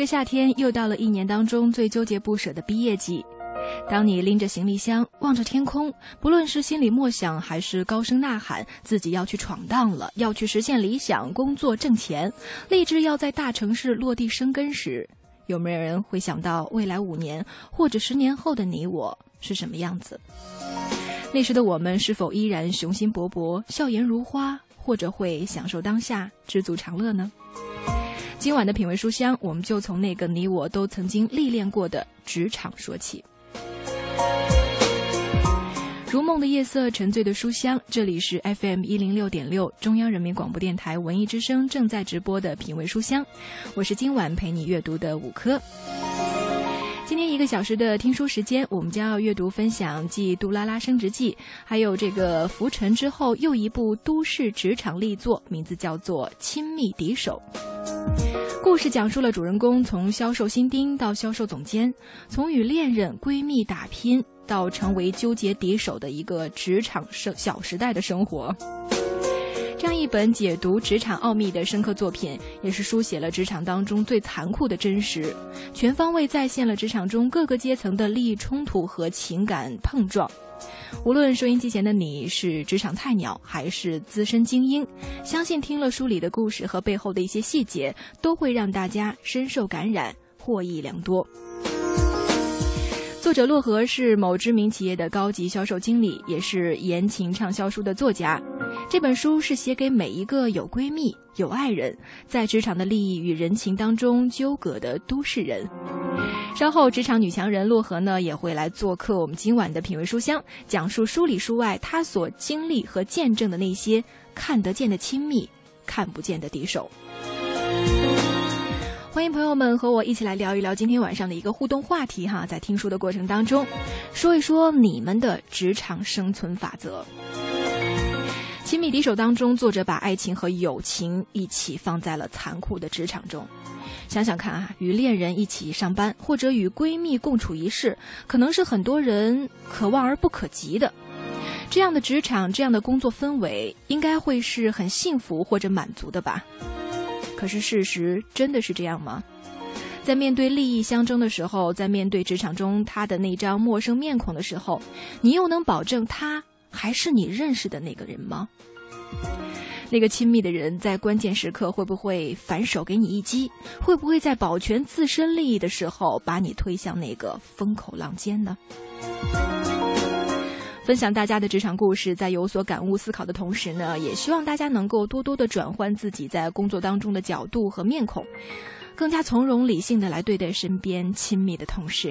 个夏天又到了一年当中最纠结不舍的毕业季。当你拎着行李箱，望着天空，不论是心里默想，还是高声呐喊，自己要去闯荡了，要去实现理想，工作挣钱，立志要在大城市落地生根时，有没有人会想到未来五年或者十年后的你我是什么样子？那时的我们是否依然雄心勃勃、笑颜如花，或者会享受当下、知足常乐呢？今晚的品味书香，我们就从那个你我都曾经历练过的职场说起。如梦的夜色，沉醉的书香。这里是 FM 一零六点六，中央人民广播电台文艺之声正在直播的品味书香。我是今晚陪你阅读的五科。今天一个小时的听书时间，我们将要阅读分享继《杜拉拉升职记》，还有这个《浮沉》之后又一部都市职场力作，名字叫做《亲密敌手》。故事讲述了主人公从销售新丁到销售总监，从与恋人、闺蜜打拼到成为纠结敌手的一个职场生小时代的生活。这样一本解读职场奥秘的深刻作品，也是书写了职场当中最残酷的真实，全方位再现了职场中各个阶层的利益冲突和情感碰撞。无论收音机前的你是职场菜鸟还是资深精英，相信听了书里的故事和背后的一些细节，都会让大家深受感染，获益良多。作者洛河是某知名企业的高级销售经理，也是言情畅销书的作家。这本书是写给每一个有闺蜜、有爱人，在职场的利益与人情当中纠葛的都市人。稍后，职场女强人洛河呢也会来做客我们今晚的品味书香，讲述书里书外她所经历和见证的那些看得见的亲密，看不见的敌手。欢迎朋友们和我一起来聊一聊今天晚上的一个互动话题哈，在听书的过程当中，说一说你们的职场生存法则。亲密敌手当中，作者把爱情和友情一起放在了残酷的职场中。想想看啊，与恋人一起上班，或者与闺蜜共处一室，可能是很多人可望而不可及的。这样的职场，这样的工作氛围，应该会是很幸福或者满足的吧？可是事实真的是这样吗？在面对利益相争的时候，在面对职场中他的那张陌生面孔的时候，你又能保证他还是你认识的那个人吗？那个亲密的人在关键时刻会不会反手给你一击？会不会在保全自身利益的时候把你推向那个风口浪尖呢？分享大家的职场故事，在有所感悟、思考的同时呢，也希望大家能够多多的转换自己在工作当中的角度和面孔，更加从容理性的来对待身边亲密的同事。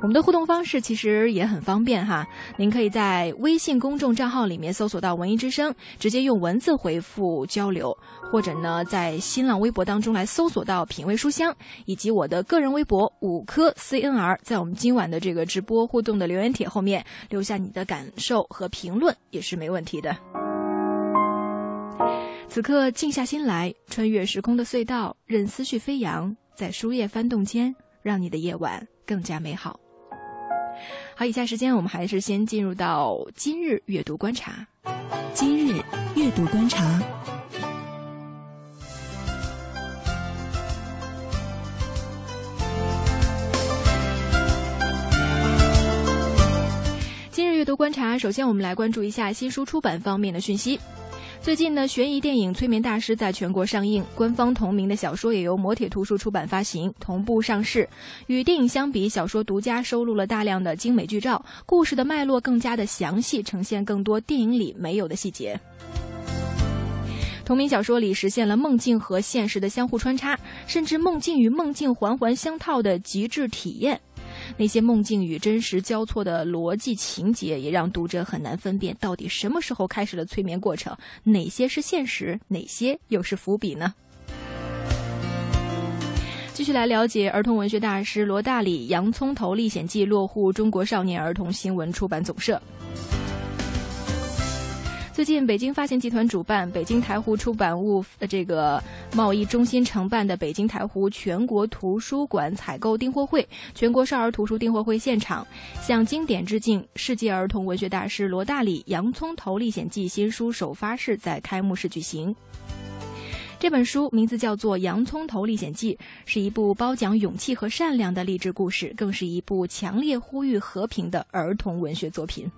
我们的互动方式其实也很方便哈，您可以在微信公众账号里面搜索到“文艺之声”，直接用文字回复交流，或者呢，在新浪微博当中来搜索到“品味书香”，以及我的个人微博“五颗 CNR”。在我们今晚的这个直播互动的留言帖后面留下你的感受和评论也是没问题的。此刻静下心来，穿越时空的隧道，任思绪飞扬，在书页翻动间，让你的夜晚更加美好。好，以下时间我们还是先进入到今日阅读观察。今日阅读观察。今日阅读观察，首先我们来关注一下新书出版方面的讯息。最近呢，悬疑电影《催眠大师》在全国上映，官方同名的小说也由磨铁图书出版发行，同步上市。与电影相比，小说独家收录了大量的精美剧照，故事的脉络更加的详细，呈现更多电影里没有的细节。同名小说里实现了梦境和现实的相互穿插，甚至梦境与梦境环环相套的极致体验。那些梦境与真实交错的逻辑情节，也让读者很难分辨到底什么时候开始了催眠过程，哪些是现实，哪些又是伏笔呢？继续来了解儿童文学大师罗大里《洋葱头历险记》落户中国少年儿童新闻出版总社。最近，北京发行集团主办、北京台湖出版物这个贸易中心承办的北京台湖全国图书馆采购订货会、全国少儿图书订货会现场，向经典致敬。世界儿童文学大师罗大里《洋葱头历险记》新书首发式在开幕式举行。这本书名字叫做《洋葱头历险记》，是一部褒奖勇气和善良的励志故事，更是一部强烈呼吁和平的儿童文学作品。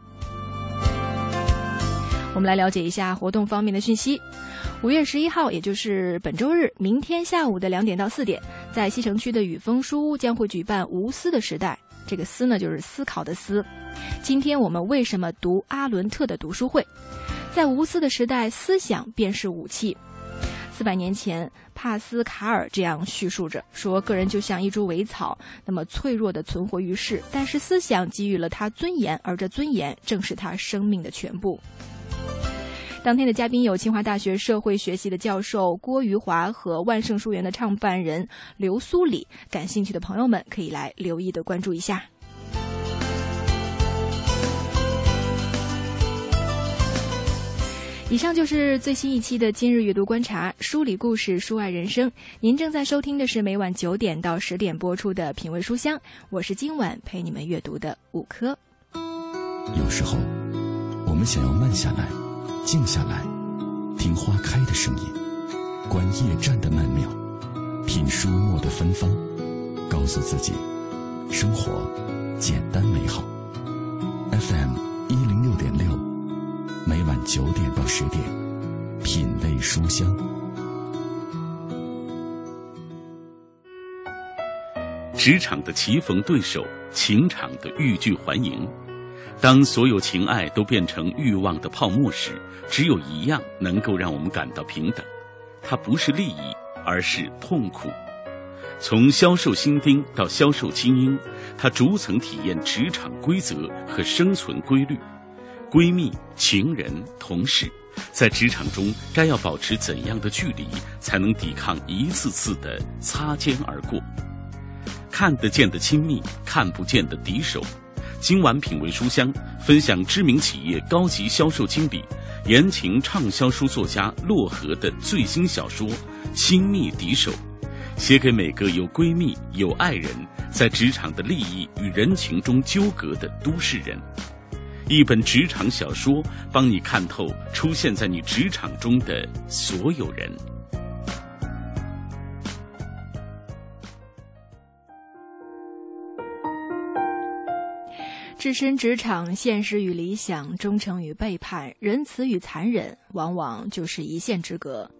我们来了解一下活动方面的讯息。五月十一号，也就是本周日，明天下午的两点到四点，在西城区的雨峰书屋将会举办“无私的时代”。这个“思”呢，就是思考的“思”。今天我们为什么读阿伦特的读书会？在无私的时代，思想便是武器。四百年前，帕斯卡尔这样叙述着：说个人就像一株苇草，那么脆弱的存活于世，但是思想给予了他尊严，而这尊严正是他生命的全部。当天的嘉宾有清华大学社会学系的教授郭余华和万盛书园的创办人刘苏礼，感兴趣的朋友们可以来留意的关注一下。以上就是最新一期的今日阅读观察，书里故事，书外人生。您正在收听的是每晚九点到十点播出的品味书香，我是今晚陪你们阅读的五科。有时候，我们想要慢下来。静下来，听花开的声音，观夜战的曼妙，品书墨的芬芳，告诉自己，生活简单美好。FM 一零六点六，每晚九点到十点，品味书香。职场的棋逢对手，情场的欲拒还迎。当所有情爱都变成欲望的泡沫时，只有一样能够让我们感到平等，它不是利益，而是痛苦。从销售新丁到销售精英，他逐层体验职场规则和生存规律。闺蜜、情人、同事，在职场中该要保持怎样的距离，才能抵抗一次次的擦肩而过？看得见的亲密，看不见的敌手。今晚品味书香，分享知名企业高级销售经理、言情畅销书作家洛河的最新小说《亲密敌手》，写给每个有闺蜜、有爱人，在职场的利益与人情中纠葛的都市人。一本职场小说，帮你看透出现在你职场中的所有人。置身职场，现实与理想，忠诚与背叛，仁慈与残忍，往往就是一线之隔。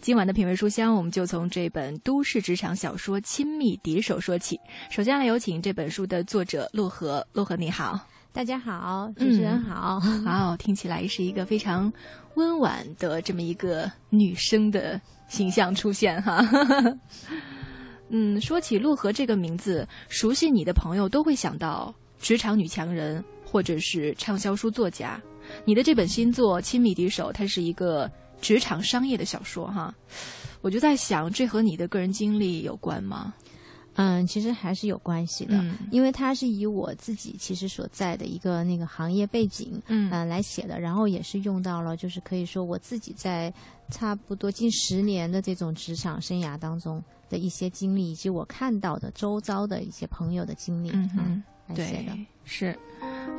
今晚的品味书香，我们就从这本都市职场小说《亲密敌手》说起。首先来有请这本书的作者陆河。陆河你好，大家好，主持人好。好，听起来是一个非常温婉的这么一个女生的形象出现哈。嗯，说起陆河这个名字，熟悉你的朋友都会想到。职场女强人，或者是畅销书作家，你的这本新作《亲密敌手》，它是一个职场商业的小说哈。我就在想，这和你的个人经历有关吗？嗯，其实还是有关系的，因为它是以我自己其实所在的一个那个行业背景，嗯，来写的，然后也是用到了，就是可以说我自己在差不多近十年的这种职场生涯当中的一些经历，以及我看到的周遭的一些朋友的经历，嗯。对，是，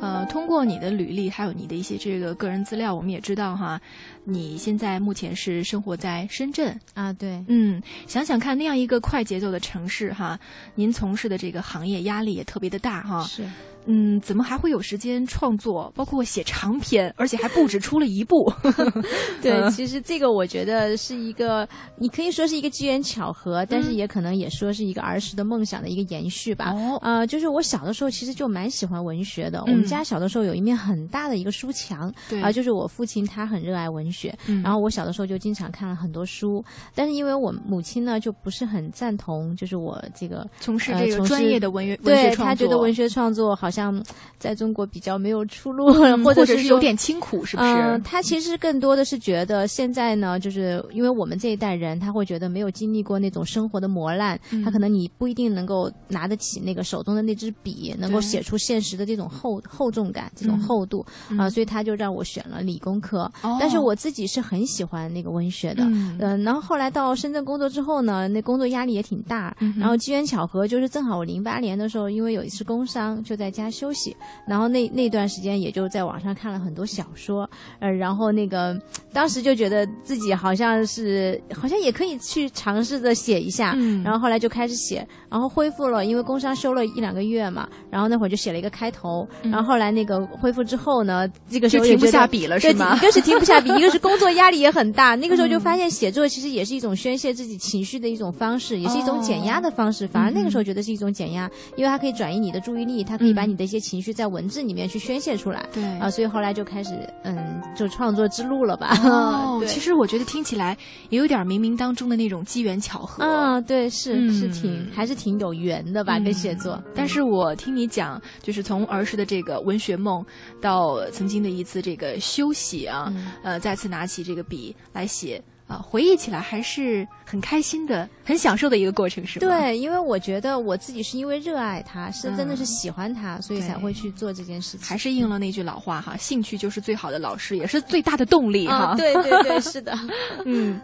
呃，通过你的履历，还有你的一些这个个人资料，我们也知道哈，你现在目前是生活在深圳啊，对，嗯，想想看，那样一个快节奏的城市哈，您从事的这个行业压力也特别的大哈，是，嗯，怎么还会有时间创作，包括写长篇，而且还不止出了一部？对，其实这个我觉得是一个，你可以说是一个机缘巧合，但是也可能也说是一个儿时的梦想的一个延续吧。哦，呃，就是我小的时候其实就蛮喜欢文学的。我们家小的时候有一面很大的一个书墙，啊，就是我父亲他很热爱文学，然后我小的时候就经常看了很多书。但是因为我母亲呢就不是很赞同，就是我这个从事这个专业的文学，对他觉得文学创作好像在中国比较没有出路，或者是有点清苦，是不是？他其实更多的是觉得现在呢，就是因为我们这一代人，他会觉得没有经历过那种生活的磨难，他可能你不一定能够拿得起那个手中的那支笔，能够写出现实的这种厚厚重感、这种厚度啊，所以他就让我选了理工科。但是我自己是很喜欢那个文学的，嗯，然后后来到深圳工作之后呢，那工作压力也挺大，然后机缘巧合就是正好我零八年的时候，因为有一次工伤，就在家休息，然后那那段时间也就在网上看了很多小说，呃，然后那个当时就觉得自己好像是好像也可以去尝试着写一下，嗯。然后后来就开始写，然后恢复了，因为工伤休了一两个月嘛，然后那会儿就写了一个开头，然后后来那个恢复之后呢，这个时候停不下笔了是吗？一个是停不下笔，一个是工作压力也很大，那个时候就发现写作其实也是一种宣泄自己情绪的一种方式，也是一种减压的方式，反而那个时候觉得是一种减压，因为它可以转移你的注意力，它可以把你的一些情绪在文字里面去宣泄出来，对。啊，所以后来就开始嗯，就创作之路了吧？哦，其实我觉得听起来也有点冥冥当中的那种机缘巧合嗯，对，是是挺还是挺有缘的吧，跟写作。但是我听你讲，就是从儿时的这个文学梦，到曾经的一次这个休息啊，呃，再次拿起这个笔来写。啊，回忆起来还是很开心的，很享受的一个过程，是吗？对，因为我觉得我自己是因为热爱它，是真的是喜欢它，所以才会去做这件事情。还是应了那句老话哈，兴趣就是最好的老师，也是最大的动力哈。对对对，是的，嗯，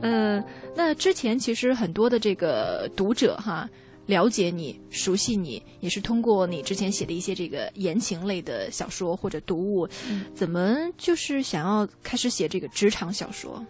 嗯，那之前其实很多的这个读者哈。了解你，熟悉你，也是通过你之前写的一些这个言情类的小说或者读物，怎么就是想要开始写这个职场小说？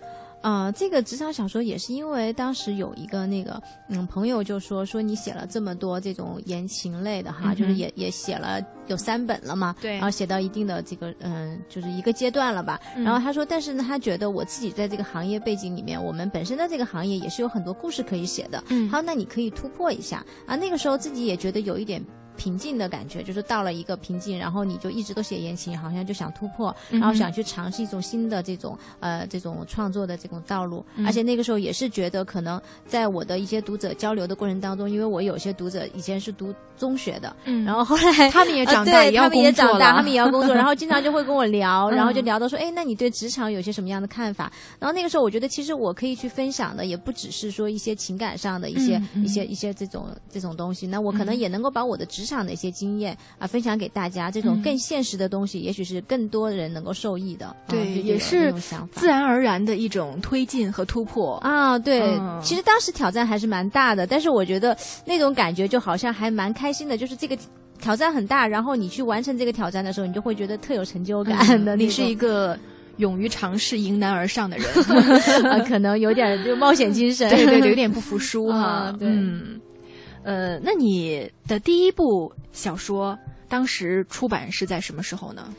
啊，这个职场小说也是因为当时有一个那个嗯朋友就说说你写了这么多这种言情类的哈，就是也也写了有三本了嘛，对，然后写到一定的这个嗯就是一个阶段了吧，然后他说，但是呢他觉得我自己在这个行业背景里面，我们本身的这个行业也是有很多故事可以写的，嗯，好，那你可以突破一下啊，那个时候自己也觉得有一点。平静的感觉，就是到了一个瓶颈，然后你就一直都写言情，好像就想突破，然后想去尝试一种新的这种呃这种创作的这种道路。而且那个时候也是觉得，可能在我的一些读者交流的过程当中，因为我有些读者以前是读中学的，嗯，然后后来他们也长大，他们也长大，他们也要工作，然后经常就会跟我聊，然后就聊到说，哎，那你对职场有些什么样的看法？然后那个时候我觉得，其实我可以去分享的，也不只是说一些情感上的一些一些一些这种这种东西，那我可能也能够把我的职场的一些经验。啊，分享给大家这种更现实的东西，也许是更多人能够受益的。对，也是自然而然的一种推进和突破啊。对，其实当时挑战还是蛮大的，但是我觉得那种感觉就好像还蛮开心的，就是这个挑战很大，然后你去完成这个挑战的时候，你就会觉得特有成就感的。你是一个勇于尝试、迎难而上的人，可能有点就冒险精神，对对，有点不服输哈。嗯。呃，那你的第一部小说当时出版是在什么时候呢？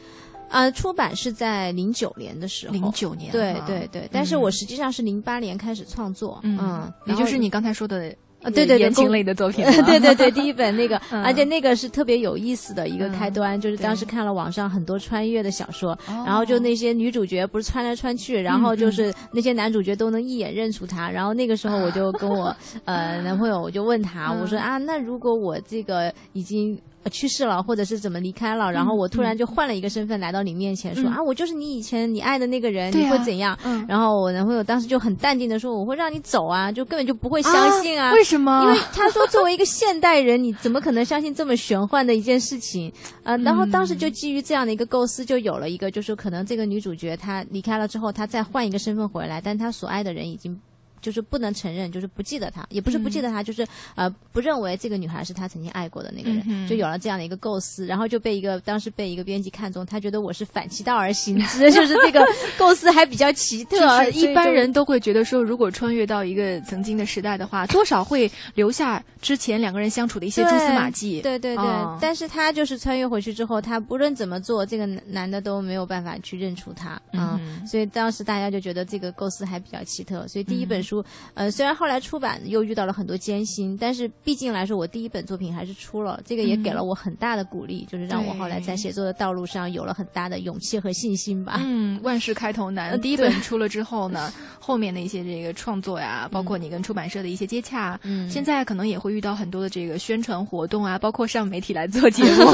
呃，出版是在零九年的时候。零九年，对对对。但是我实际上是零八年开始创作，嗯，也就是你刚才说的。啊，对对，言情类的作品，对对对，第一本那个，而且那个是特别有意思的一个开端，就是当时看了网上很多穿越的小说，然后就那些女主角不是穿来穿去，然后就是那些男主角都能一眼认出她，然后那个时候我就跟我 呃男朋友我就问他，我说啊，那如果我这个已经。去世了，或者是怎么离开了，然后我突然就换了一个身份来到你面前，说啊，我就是你以前你爱的那个人，你会怎样？然后我男朋友当时就很淡定的说，我会让你走啊，就根本就不会相信啊。为什么？因为他说作为一个现代人，你怎么可能相信这么玄幻的一件事情啊？然后当时就基于这样的一个构思，就有了一个，就是可能这个女主角她离开了之后，她再换一个身份回来，但她所爱的人已经。就是不能承认，就是不记得他，也不是不记得他，就是呃不认为这个女孩是他曾经爱过的那个人，就有了这样的一个构思，然后就被一个当时被一个编辑看中，他觉得我是反其道而行之，就是这个构思还比较奇特。一般人都会觉得说，如果穿越到一个曾经的时代的话，多少会留下之前两个人相处的一些蛛丝马迹。对对对，但是他就是穿越回去之后，他不论怎么做，这个男的都没有办法去认出他嗯，所以当时大家就觉得这个构思还比较奇特。所以第一本书，呃，虽然后来出版又遇到了很多艰辛，但是毕竟来说，我第一本作品还是出了，这个也给了我很大的鼓励，就是让我后来在写作的道路上有了很大的勇气和信心吧。嗯，万事开头难，第一本出了之后呢，后面的一些这个创作呀，包括你跟出版社的一些接洽，嗯，现在可能也会遇到很多的这个宣传活动啊，包括上媒体来做节目，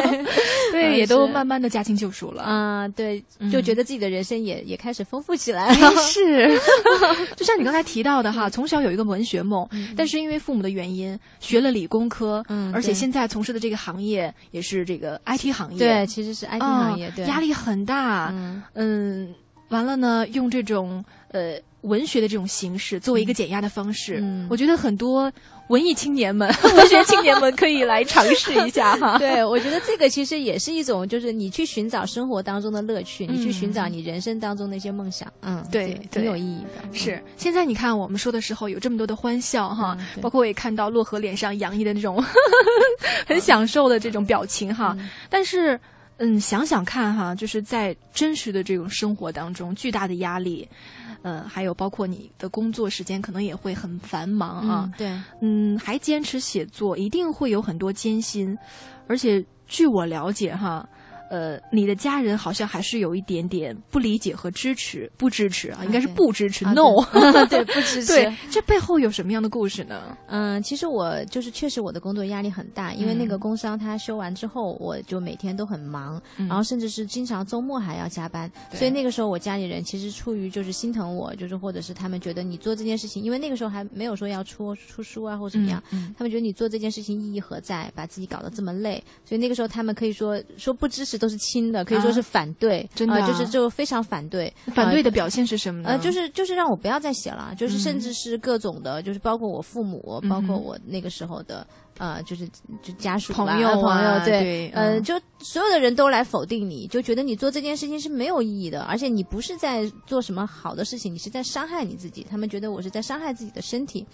对，也都慢慢的驾轻就熟了。啊，对，就觉得自己的人生也也开始丰富起来了。是，就像你刚才提到的哈，从小有一个文学梦，但是因为父母的原因，学了理工科，嗯，而且现在从事的这个行业也是这个 IT 行业，对，其实是 IT 行业，对，压力很大，嗯，完了呢，用这种呃文学的这种形式作为一个减压的方式，我觉得很多。文艺青年们，文学青年们可以来尝试一下哈。对，我觉得这个其实也是一种，就是你去寻找生活当中的乐趣，你去寻找你人生当中那些梦想。嗯，对，挺有意义的。是，现在你看我们说的时候有这么多的欢笑哈，包括我也看到洛河脸上洋溢的那种 很享受的这种表情哈。但是，嗯，想想看哈，就是在真实的这种生活当中，巨大的压力。呃，还有包括你的工作时间可能也会很繁忙啊，对，嗯，还坚持写作，一定会有很多艰辛，而且据我了解哈。呃，你的家人好像还是有一点点不理解和支持，不支持啊，应该是不支持，no，对，不支持。对，这背后有什么样的故事呢？嗯，其实我就是确实我的工作压力很大，因为那个工伤他休完之后，我就每天都很忙，然后甚至是经常周末还要加班，所以那个时候我家里人其实出于就是心疼我，就是或者是他们觉得你做这件事情，因为那个时候还没有说要出出书啊或怎么样，他们觉得你做这件事情意义何在，把自己搞得这么累，所以那个时候他们可以说说不支持。都是亲的，可以说是反对，真的就是就非常反对。反对的表现是什么呢？呃，就是就是让我不要再写了，就是甚至是各种的，就是包括我父母，包括我那个时候的。呃，就是就家属朋友朋友对，呃，就所有的人都来否定你，就觉得你做这件事情是没有意义的，而且你不是在做什么好的事情，你是在伤害你自己。他们觉得我是在伤害自己的身体。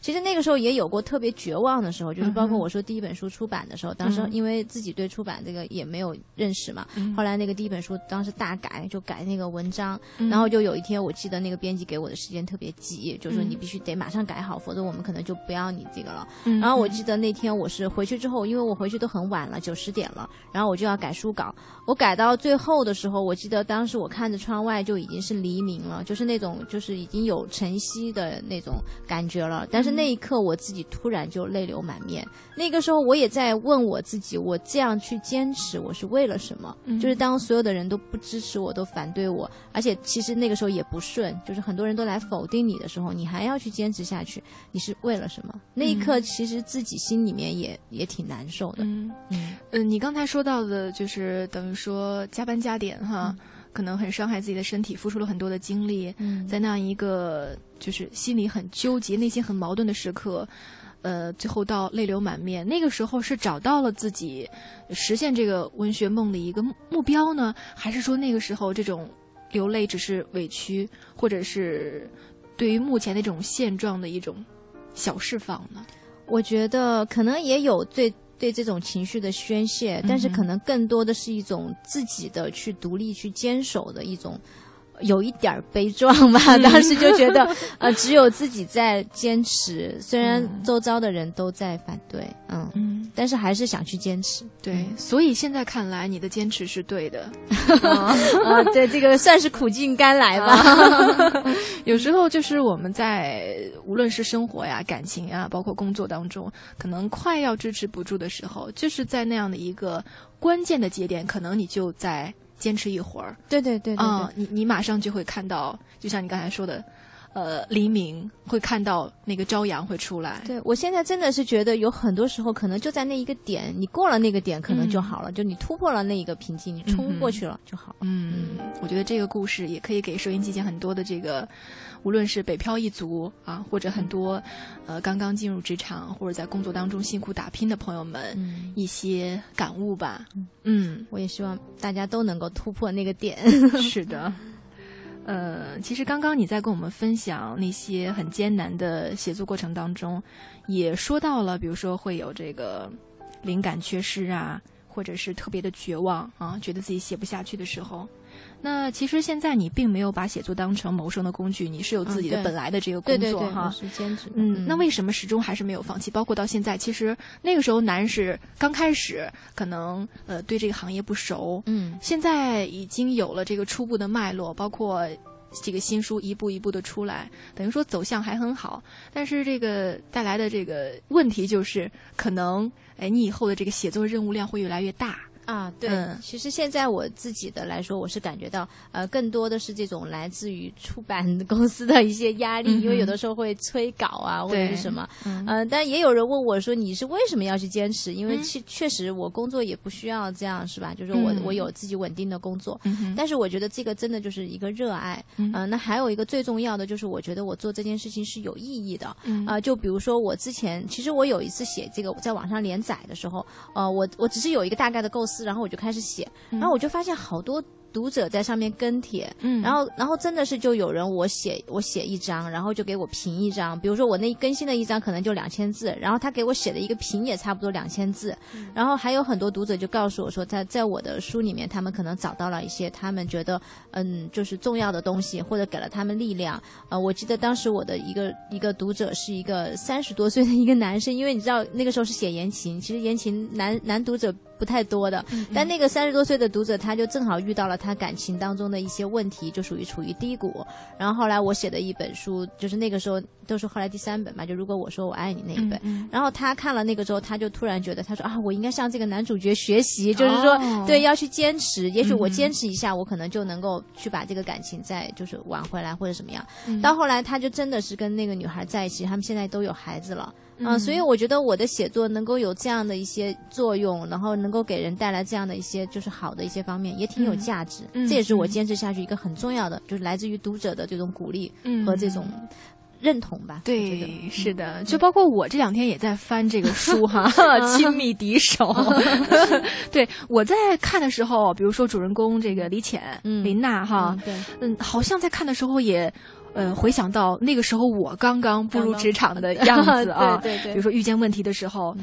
其实那个时候也有过特别绝望的时候，就是包括我说第一本书出版的时候，当时因为自己对出版这个也没有认识嘛，后来那个第一本书当时大改，就改那个文章，然后就有一天我记得那个编辑给我的时间特别急，就说你必须得马上改好，否则我们可能就不要你这个了。然后我记得那。天我是回去之后，因为我回去都很晚了，九十点了，然后我我就要改书稿。我改到最后的时候，我记得当时我看着窗外就已经是黎明了，就是那种就是已经有晨曦的那种感觉了。但是那一刻我自己突然就泪流满面。那个时候我也在问我自己，我这样去坚持我是为了什么？就是当所有的人都不支持我，都反对我，而且其实那个时候也不顺，就是很多人都来否定你的时候，你还要去坚持下去，你是为了什么？那一刻其实自己心里面也也挺难受的。嗯嗯，你刚才说到的就是等于。说加班加点哈，可能很伤害自己的身体，付出了很多的精力，嗯在那样一个就是心里很纠结、内心很矛盾的时刻，呃，最后到泪流满面。那个时候是找到了自己实现这个文学梦的一个目标呢，还是说那个时候这种流泪只是委屈，或者是对于目前的这种现状的一种小释放呢？我觉得可能也有最。对这种情绪的宣泄，但是可能更多的是一种自己的去独立去坚守的一种。有一点悲壮吧，当时就觉得，呃，只有自己在坚持，虽然周遭的人都在反对，嗯嗯，但是还是想去坚持。对，所以现在看来，你的坚持是对的。啊，对，这个算是苦尽甘来吧。有时候就是我们在无论是生活呀、感情呀，包括工作当中，可能快要支持不住的时候，就是在那样的一个关键的节点，可能你就在。坚持一会儿，对对对，啊，你你马上就会看到，就像你刚才说的，呃，黎明会看到那个朝阳会出来。对我现在真的是觉得有很多时候可能就在那一个点，你过了那个点可能就好了，就你突破了那一个瓶颈，你冲过去了就好了。嗯，我觉得这个故事也可以给收音机前很多的这个，无论是北漂一族啊，或者很多呃刚刚进入职场或者在工作当中辛苦打拼的朋友们一些感悟吧。嗯，我也希望大家都能够突破那个点。是的。呃，其实刚刚你在跟我们分享那些很艰难的写作过程当中，也说到了，比如说会有这个灵感缺失啊，或者是特别的绝望啊，觉得自己写不下去的时候。那其实现在你并没有把写作当成谋生的工具，你是有自己的本来的这个工作哈，是兼职。嗯，那为什么始终还是没有放弃？包括到现在，其实那个时候难是刚开始，可能呃对这个行业不熟，嗯，现在已经有了这个初步的脉络，包括这个新书一步一步的出来，等于说走向还很好。但是这个带来的这个问题就是，可能哎你以后的这个写作任务量会越来越大。啊，对，其实现在我自己的来说，我是感觉到，呃，更多的是这种来自于出版 公司的一些压力，因为有的时候会催稿啊，或者是什么，嗯，但也有人问我说，你是为什么要去坚持？因为确确实我工作也不需要这样，是吧？就是我我有自己稳定的工作，但是我觉得这个真的就是一个热爱，嗯，那还有一个最重要的就是，我觉得我做这件事情是有意义的，啊，就比如说我之前，其实我有一次写这个在网上连载的时候，呃，我我只是有一个大概的构思。然后我就开始写，然后我就发现好多。读者在上面跟帖，嗯，然后然后真的是就有人我写我写一张，然后就给我评一张。比如说我那更新的一张可能就两千字，然后他给我写的一个评也差不多两千字。然后还有很多读者就告诉我说，在在我的书里面，他们可能找到了一些他们觉得嗯就是重要的东西，或者给了他们力量。呃，我记得当时我的一个一个读者是一个三十多岁的一个男生，因为你知道那个时候是写言情，其实言情男男读者不太多的，但那个三十多岁的读者他就正好遇到了。他感情当中的一些问题就属于处于低谷，然后后来我写的一本书，就是那个时候都是后来第三本嘛，就如果我说我爱你那一本，然后他看了那个之后，他就突然觉得，他说啊，我应该向这个男主角学习，就是说对要去坚持，也许我坚持一下，我可能就能够去把这个感情再就是挽回来或者什么样。到后来他就真的是跟那个女孩在一起，他们现在都有孩子了。嗯，所以我觉得我的写作能够有这样的一些作用，然后能够给人带来这样的一些就是好的一些方面，也挺有价值。这也是我坚持下去一个很重要的，就是来自于读者的这种鼓励和这种认同吧。对，是的，就包括我这两天也在翻这个书哈 《亲密敌手 》。对，我在看的时候，比如说主人公这个李浅、林娜哈，对，嗯，好像在看的时候也。呃，回想到那个时候我刚刚步入职场的 样子啊，对对。对，比如说遇见问题的时候，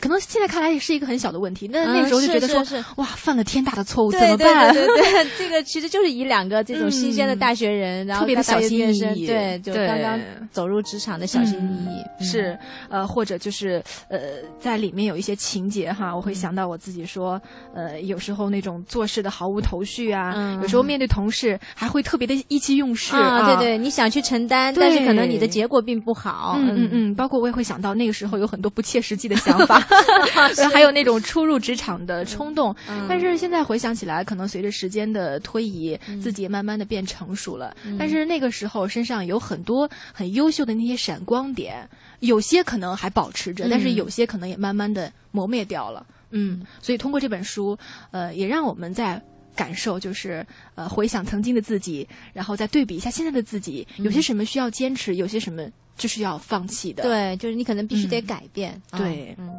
可能现在看来也是一个很小的问题，那那时候就觉得说，哇，犯了天大的错误，怎么办？对对对，这个其实就是以两个这种新鲜的大学人，然后特别的小心翼翼，对，就刚刚走入职场的小心翼翼，是呃，或者就是呃，在里面有一些情节哈，我会想到我自己说，呃，有时候那种做事的毫无头绪啊，有时候面对同事还会特别的意气用事啊，对对，你想。想去承担，但是可能你的结果并不好。嗯嗯嗯，包括我也会想到那个时候有很多不切实际的想法，还有那种初入职场的冲动。但是现在回想起来，可能随着时间的推移，自己也慢慢的变成熟了。但是那个时候身上有很多很优秀的那些闪光点，有些可能还保持着，但是有些可能也慢慢的磨灭掉了。嗯，所以通过这本书，呃，也让我们在。感受就是，呃，回想曾经的自己，然后再对比一下现在的自己，有些什么需要坚持，有些什么就是要放弃的。对，就是你可能必须得改变。对，嗯。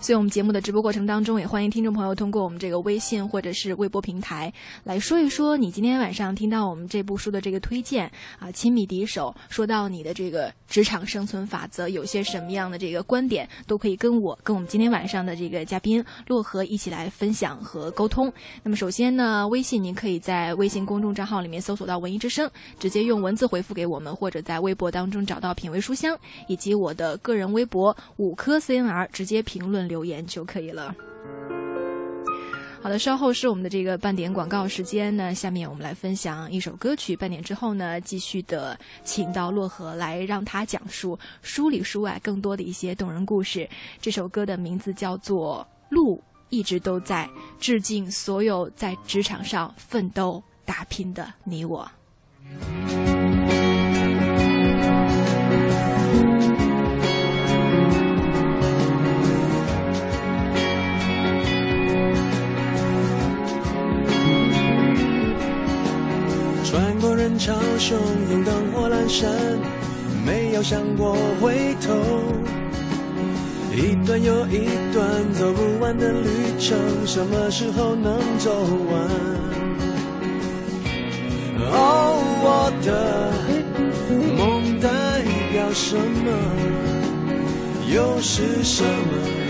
所以，我们节目的直播过程当中，也欢迎听众朋友通过我们这个微信或者是微博平台来说一说你今天晚上听到我们这部书的这个推荐啊，《亲密敌手》，说到你的这个职场生存法则，有些什么样的这个观点，都可以跟我跟我们今天晚上的这个嘉宾洛河一起来分享和沟通。那么，首先呢，微信您可以在微信公众账号里面搜索到“文艺之声”，直接用文字回复给我们，或者在微博当中找到“品味书香”以及我的个人微博“五颗 CNR”，直接评论 留言就可以了。好的，稍后是我们的这个半点广告时间呢。下面我们来分享一首歌曲。半点之后呢，继续的请到洛河来，让他讲述书里书外更多的一些动人故事。这首歌的名字叫做《路一直都在》，致敬所有在职场上奋斗打拼的你我。潮汹涌，灯火阑珊，没有想过回头。一段又一段走不完的旅程，什么时候能走完？哦，我的梦代表什么？又是什么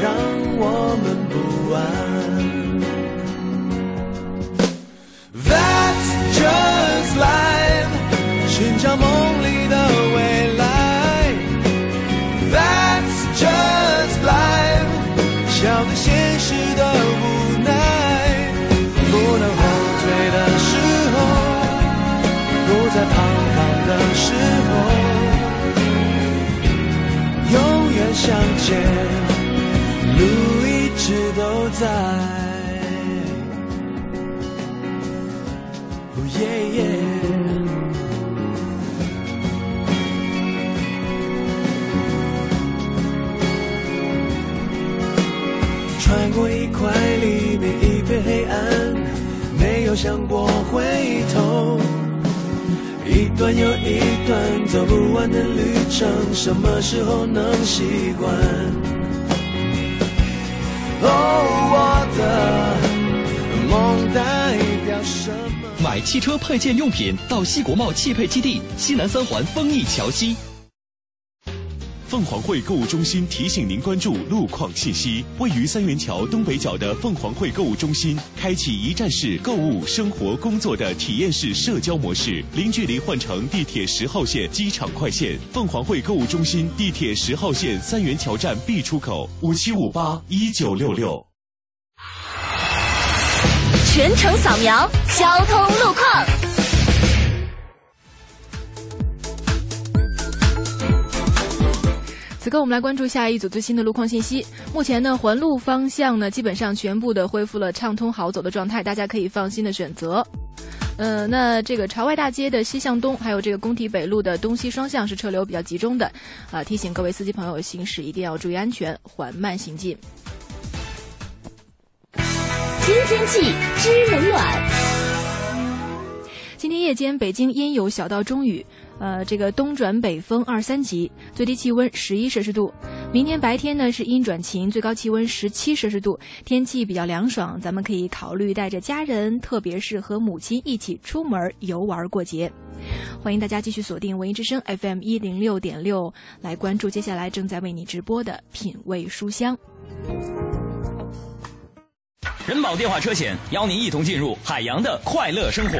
让我们不安寻想过回头。一段又一段走不完的旅程，什么时候能习惯？哦，我的梦代表什么？买汽车配件用品到西国贸汽配基地西南三环丰益桥西。凤凰汇购物中心提醒您关注路况信息。位于三元桥东北角的凤凰汇购物中心，开启一站式购物、生活、工作的体验式社交模式，零距离换乘地铁十号线机场快线。凤凰汇购物中心地铁十号线三元桥站 B 出口，五七五八一九六六。全程扫描交通路况。此刻我们来关注下一组最新的路况信息。目前呢，环路方向呢基本上全部的恢复了畅通好走的状态，大家可以放心的选择。呃，那这个朝外大街的西向东，还有这个工体北路的东西双向是车流比较集中的，啊，提醒各位司机朋友行驶一定要注意安全，缓慢行进。新天气知冷暖。今天夜间，北京阴有小到中雨，呃，这个东转北风二三级，最低气温十一摄氏度。明天白天呢是阴转晴，最高气温十七摄氏度，天气比较凉爽，咱们可以考虑带着家人，特别是和母亲一起出门游玩过节。欢迎大家继续锁定文艺之声 FM 一零六点六，来关注接下来正在为你直播的品味书香。人保电话车险邀您一同进入海洋的快乐生活。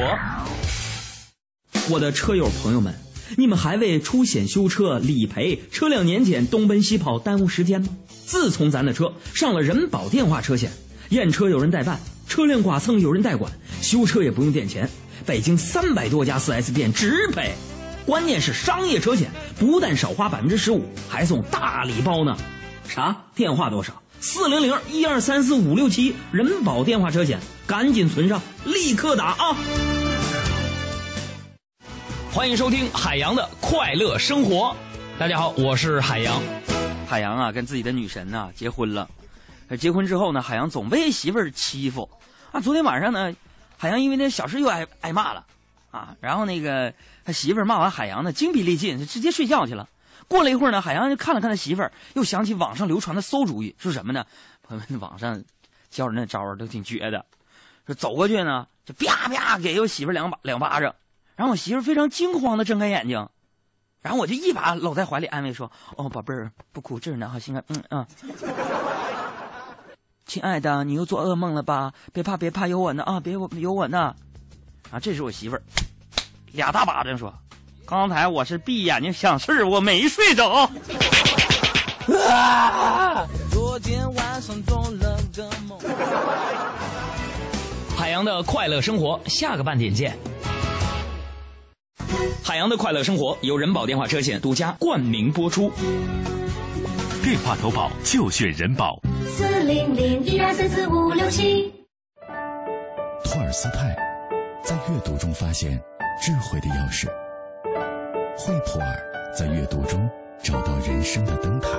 我的车友朋友们，你们还为出险修车、理赔、车辆年检东奔西跑耽误时间吗？自从咱的车上了人保电话车险，验车有人代办，车辆剐蹭有人代管，修车也不用垫钱，北京三百多家 4S 店直赔，关键是商业车险不但少花百分之十五，还送大礼包呢。啥？电话多少？四零零一二三四五六七人保电话车险，赶紧存上，立刻打啊！欢迎收听海洋的快乐生活。大家好，我是海洋。海洋啊，跟自己的女神呐结婚了。结婚之后呢，海洋总被媳妇儿欺负。啊，昨天晚上呢，海洋因为那小事又挨挨骂了。啊，然后那个他媳妇儿骂完海洋呢，精疲力尽，就直接睡觉去了。过了一会儿呢，海洋就看了看他媳妇儿，又想起网上流传的馊主意，说什么呢？朋友们，网上教人那招儿都挺绝的，说走过去呢，就啪啪给我媳妇儿两巴两巴掌，然后我媳妇儿非常惊慌的睁开眼睛，然后我就一把搂在怀里安慰说：“哦，宝贝儿，不哭，这儿呢，好心啊，嗯嗯，亲爱的，你又做噩梦了吧？别怕，别怕，有我呢啊，别我有我呢，啊，这是我媳妇儿，俩大巴掌说。”刚才我是闭眼睛想事儿，我没睡着。啊 海洋的快乐生活，下个半点见。海洋的快乐生活由人保电话车险独家冠名播出。电话投保就选人保。四零零一二三四五六七。托尔斯泰在阅读中发现智慧的钥匙。惠普尔在阅读中找到人生的灯塔，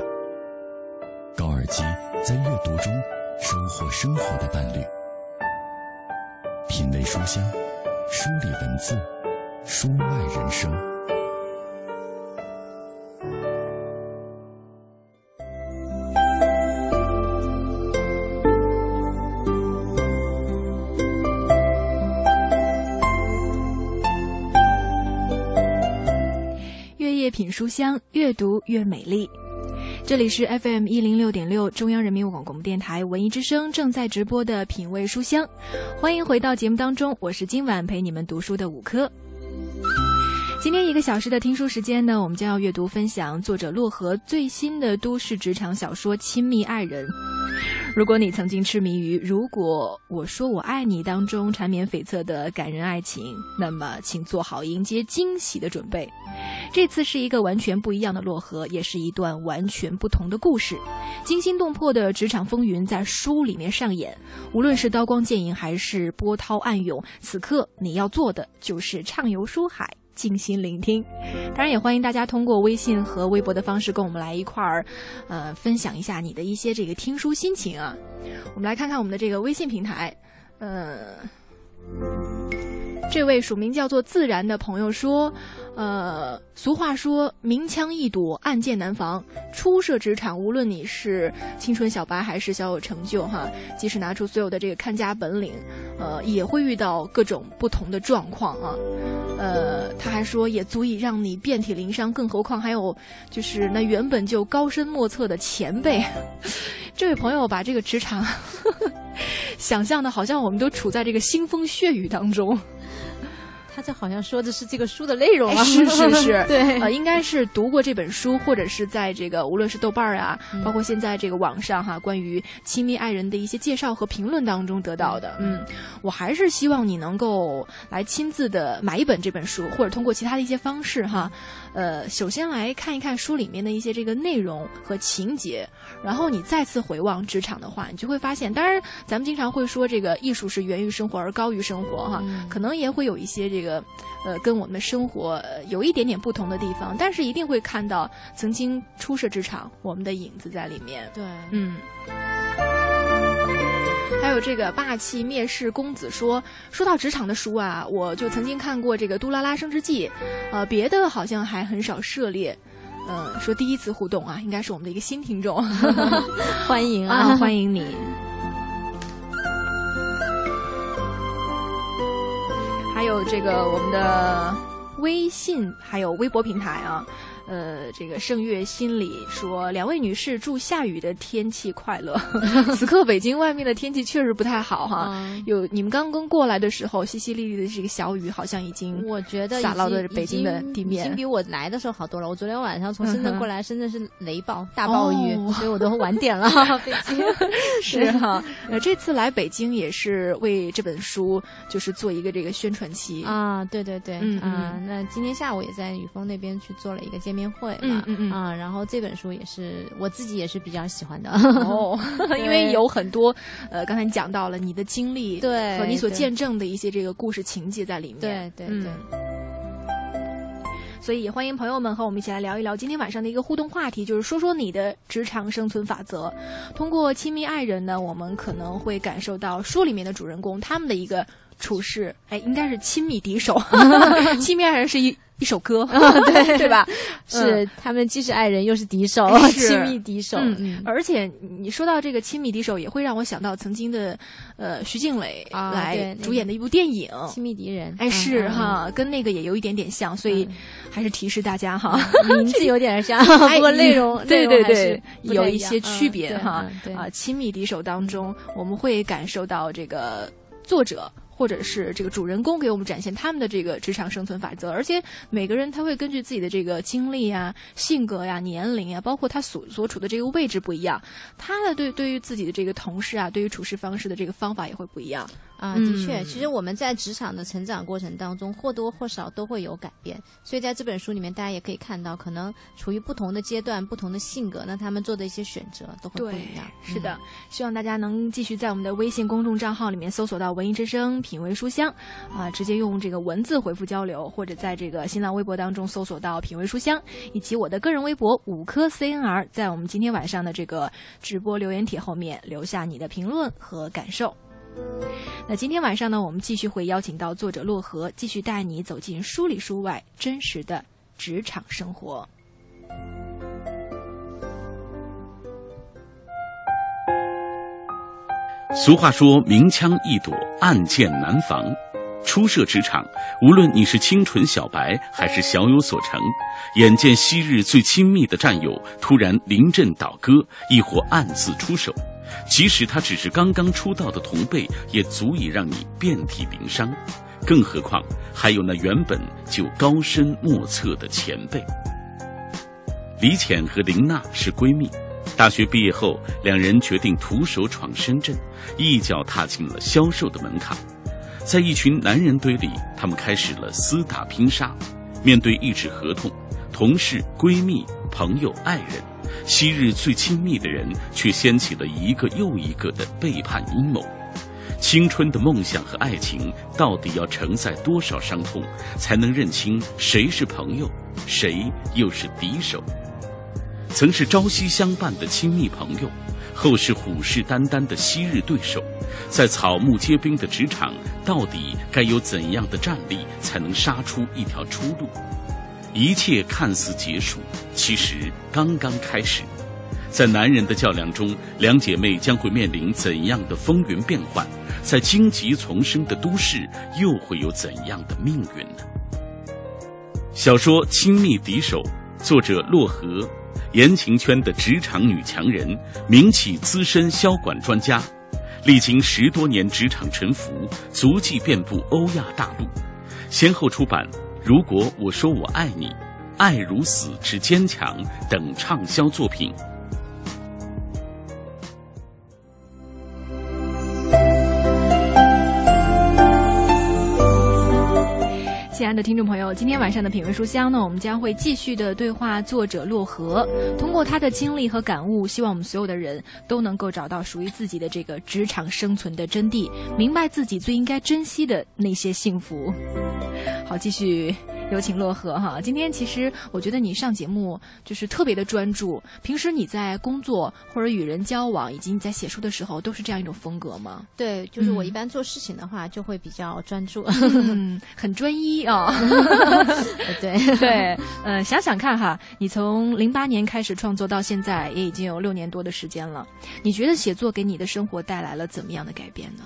高尔基在阅读中收获生活的伴侣。品味书香，梳理文字，书外人生。月夜品书香，越读越美丽。这里是 FM 一零六点六，中央人民广播电台文艺之声正在直播的品味书香，欢迎回到节目当中，我是今晚陪你们读书的五科。今天一个小时的听书时间呢，我们将要阅读分享作者洛河最新的都市职场小说《亲密爱人》。如果你曾经痴迷于《如果我说我爱你》当中缠绵悱恻的感人爱情，那么请做好迎接惊喜的准备。这次是一个完全不一样的洛河，也是一段完全不同的故事。惊心动魄的职场风云在书里面上演，无论是刀光剑影还是波涛暗涌，此刻你要做的就是畅游书海。静心聆听，当然也欢迎大家通过微信和微博的方式跟我们来一块儿，呃，分享一下你的一些这个听书心情啊。我们来看看我们的这个微信平台，呃，这位署名叫做自然的朋友说。呃，俗话说“明枪易躲，暗箭难防”。初涉职场，无论你是青春小白还是小有成就，哈，即使拿出所有的这个看家本领，呃，也会遇到各种不同的状况啊。呃，他还说，也足以让你遍体鳞伤，更何况还有就是那原本就高深莫测的前辈。这位朋友把这个职场呵 呵想象的好像我们都处在这个腥风血雨当中。他这好像说的是这个书的内容啊，是是是，对，呃，应该是读过这本书，或者是在这个无论是豆瓣儿啊，包括现在这个网上哈，关于亲密爱人的一些介绍和评论当中得到的。嗯，我还是希望你能够来亲自的买一本这本书，或者通过其他的一些方式哈。呃，首先来看一看书里面的一些这个内容和情节，然后你再次回望职场的话，你就会发现，当然咱们经常会说这个艺术是源于生活而高于生活哈，可能也会有一些这个呃跟我们的生活有一点点不同的地方，但是一定会看到曾经初涉职场我们的影子在里面。对，嗯。还有这个霸气蔑视公子说，说到职场的书啊，我就曾经看过这个《杜拉拉升职记》，呃，别的好像还很少涉猎。嗯，说第一次互动啊，应该是我们的一个新听众，欢迎 啊，欢迎你。还有这个我们的微信还有微博平台啊。呃，这个盛月心里说，两位女士祝下雨的天气快乐。此刻北京外面的天气确实不太好哈，有你们刚刚过来的时候，淅淅沥沥的这个小雨好像已经，我觉得洒到了北京的地面，已经比我来的时候好多了。我昨天晚上从深圳过来，深圳是雷暴大暴雨，所以我都晚点了。北京是哈，呃，这次来北京也是为这本书就是做一个这个宣传期啊，对对对，啊，那今天下午也在雨峰那边去做了一个见面。面会嘛，嗯嗯啊，然后这本书也是我自己也是比较喜欢的哦，因为有很多呃，刚才你讲到了你的经历，对，和你所见证的一些这个故事情节在里面，对对对。所以也欢迎朋友们和我们一起来聊一聊今天晚上的一个互动话题，就是说说你的职场生存法则。通过亲密爱人呢，我们可能会感受到书里面的主人公他们的一个处事，哎，应该是亲密敌手，亲密爱人是一。一首歌，对 对吧？是他们既是爱人又是敌手，亲密敌手。嗯，而且你说到这个亲密敌手，也会让我想到曾经的呃徐静蕾来主演的一部电影《亲密敌人》。哎，是哈，跟那个也有一点点像，所以还是提示大家哈，名字有点像，不过内容对对对有一些区别哈。啊，亲密敌手当中，我们会感受到这个作者。或者是这个主人公给我们展现他们的这个职场生存法则，而且每个人他会根据自己的这个经历啊、性格呀、年龄啊，包括他所所处的这个位置不一样，他的对对于自己的这个同事啊，对于处事方式的这个方法也会不一样。啊，的确，其实我们在职场的成长过程当中，或多或少都会有改变。所以在这本书里面，大家也可以看到，可能处于不同的阶段、不同的性格，那他们做的一些选择都会不一样。是的，希望大家能继续在我们的微信公众账号里面搜索到“文艺之声品味书香”，啊，直接用这个文字回复交流，或者在这个新浪微博当中搜索到“品味书香”，以及我的个人微博五颗 CNR，在我们今天晚上的这个直播留言帖后面留下你的评论和感受。那今天晚上呢，我们继续会邀请到作者洛河，继续带你走进书里书外真实的职场生活。俗话说：“明枪易躲，暗箭难防。”初涉职场，无论你是清纯小白还是小有所成，眼见昔日最亲密的战友突然临阵倒戈，亦或暗自出手，即使他只是刚刚出道的同辈，也足以让你遍体鳞伤。更何况还有那原本就高深莫测的前辈。李浅和林娜是闺蜜，大学毕业后，两人决定徒手闯深圳，一脚踏进了销售的门槛。在一群男人堆里，他们开始了厮打拼杀。面对一纸合同，同事、闺蜜、朋友、爱人，昔日最亲密的人，却掀起了一个又一个的背叛阴谋。青春的梦想和爱情，到底要承载多少伤痛，才能认清谁是朋友，谁又是敌手？曾是朝夕相伴的亲密朋友。后是虎视眈眈的昔日对手，在草木皆兵的职场，到底该有怎样的战力才能杀出一条出路？一切看似结束，其实刚刚开始。在男人的较量中，两姐妹将会面临怎样的风云变幻？在荆棘丛生的都市，又会有怎样的命运呢？小说《亲密敌手》，作者洛河。言情圈的职场女强人，名企资深销管专家，历经十多年职场沉浮，足迹遍布欧亚大陆，先后出版《如果我说我爱你》《爱如死之坚强》等畅销作品。爱的听众朋友，今天晚上的品味书香呢，我们将会继续的对话作者洛河，通过他的经历和感悟，希望我们所有的人都能够找到属于自己的这个职场生存的真谛，明白自己最应该珍惜的那些幸福。好，继续。有请洛河哈，今天其实我觉得你上节目就是特别的专注。平时你在工作或者与人交往，以及你在写书的时候，都是这样一种风格吗？对，就是我一般做事情的话，就会比较专注，很专一啊。对 对，呃，想想看哈，你从零八年开始创作到现在，也已经有六年多的时间了。你觉得写作给你的生活带来了怎么样的改变呢？